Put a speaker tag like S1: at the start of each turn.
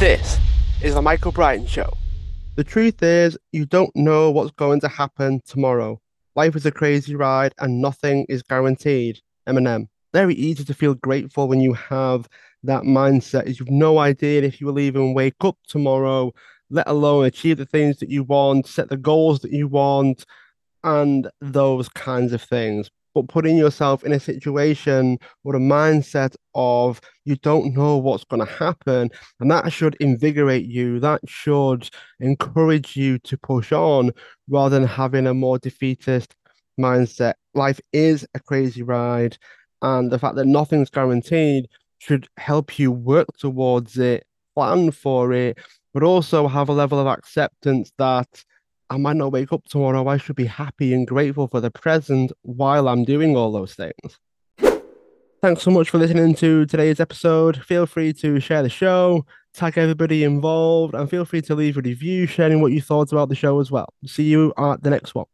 S1: This is the Michael Brian Show. The truth is, you don't know what's going to happen tomorrow. Life is a crazy ride and nothing is guaranteed. Eminem. Very easy to feel grateful when you have that mindset, is you've no idea if you will even wake up tomorrow, let alone achieve the things that you want, set the goals that you want, and those kinds of things but putting yourself in a situation with a mindset of you don't know what's going to happen and that should invigorate you that should encourage you to push on rather than having a more defeatist mindset. Life is a crazy ride and the fact that nothing's guaranteed should help you work towards it plan for it but also have a level of acceptance that I might not wake up tomorrow. I should be happy and grateful for the present while I'm doing all those things. Thanks so much for listening to today's episode. Feel free to share the show, tag everybody involved, and feel free to leave a review sharing what you thought about the show as well. See you at the next one.